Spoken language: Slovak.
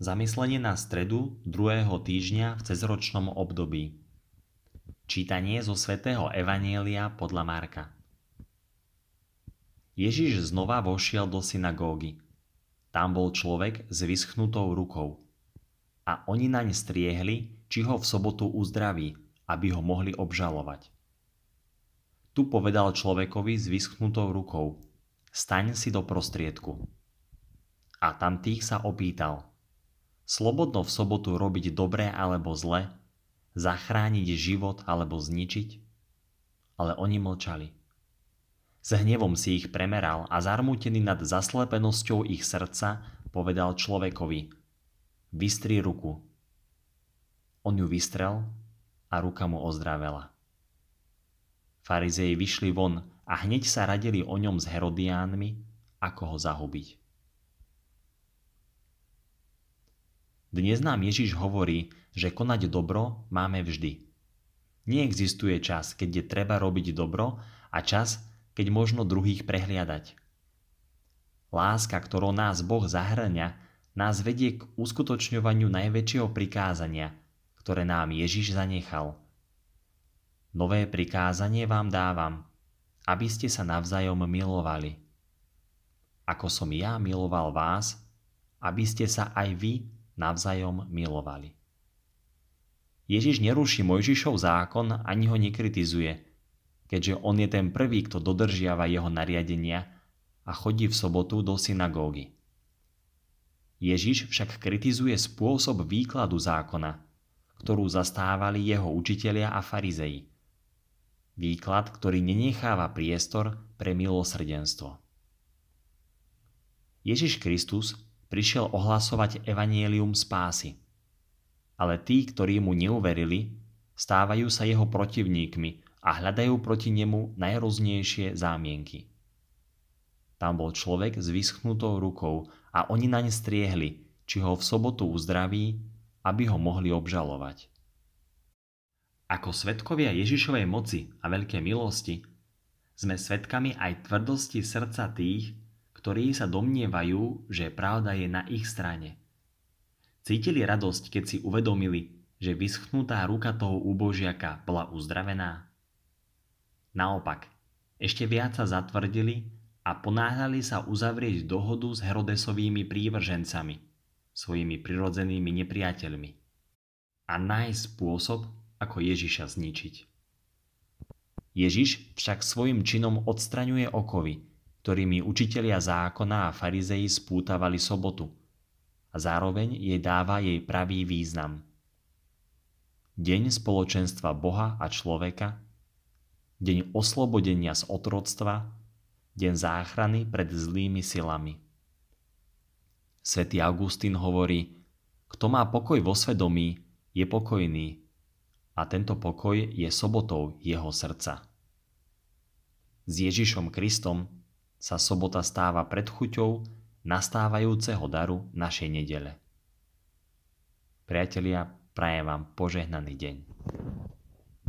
Zamyslenie na stredu druhého týždňa v cezročnom období. Čítanie zo svätého Evanielia podľa Marka. Ježiš znova vošiel do synagógy. Tam bol človek s vyschnutou rukou. A oni naň striehli, či ho v sobotu uzdraví, aby ho mohli obžalovať. Tu povedal človekovi s vyschnutou rukou. Staň si do prostriedku. A tam tých sa opýtal – Slobodno v sobotu robiť dobré alebo zle, zachrániť život alebo zničiť? Ale oni mlčali. S hnevom si ich premeral a zarmútený nad zaslepenosťou ich srdca povedal človekovi Vystri ruku. On ju vystrel a ruka mu ozdravela. Farizeji vyšli von a hneď sa radili o ňom s Herodiánmi, ako ho zahubiť. Dnes nám Ježiš hovorí, že konať dobro máme vždy. Neexistuje čas, keď je treba robiť dobro a čas, keď možno druhých prehliadať. Láska, ktorou nás Boh zahrňa, nás vedie k uskutočňovaniu najväčšieho prikázania, ktoré nám Ježiš zanechal. Nové prikázanie vám dávam, aby ste sa navzájom milovali. Ako som ja miloval vás, aby ste sa aj vy navzájom milovali. Ježiš neruší Mojžišov zákon ani ho nekritizuje, keďže on je ten prvý, kto dodržiava jeho nariadenia a chodí v sobotu do synagógy. Ježiš však kritizuje spôsob výkladu zákona, ktorú zastávali jeho učitelia a farizeji. Výklad, ktorý nenecháva priestor pre milosrdenstvo. Ježiš Kristus prišiel ohlasovať evanielium spásy. Ale tí, ktorí mu neuverili, stávajú sa jeho protivníkmi a hľadajú proti nemu najroznejšie zámienky. Tam bol človek s vyschnutou rukou a oni naň striehli, či ho v sobotu uzdraví, aby ho mohli obžalovať. Ako svetkovia Ježišovej moci a veľké milosti, sme svetkami aj tvrdosti srdca tých, ktorí sa domnievajú, že pravda je na ich strane. Cítili radosť, keď si uvedomili, že vyschnutá ruka toho úbožiaka bola uzdravená? Naopak, ešte viac sa zatvrdili a ponáhľali sa uzavrieť dohodu s Herodesovými prívržencami, svojimi prirodzenými nepriateľmi a nájsť spôsob, ako Ježiša zničiť. Ježiš však svojim činom odstraňuje okovy, ktorými učitelia zákona a farizeji spútavali sobotu a zároveň jej dáva jej pravý význam. Deň spoločenstva Boha a človeka, deň oslobodenia z otroctva, deň záchrany pred zlými silami. Svetý Augustín hovorí, kto má pokoj vo svedomí, je pokojný a tento pokoj je sobotou jeho srdca. S Ježišom Kristom sa sobota stáva predchuťou nastávajúceho daru našej nedele. Priatelia, prajem vám požehnaný deň.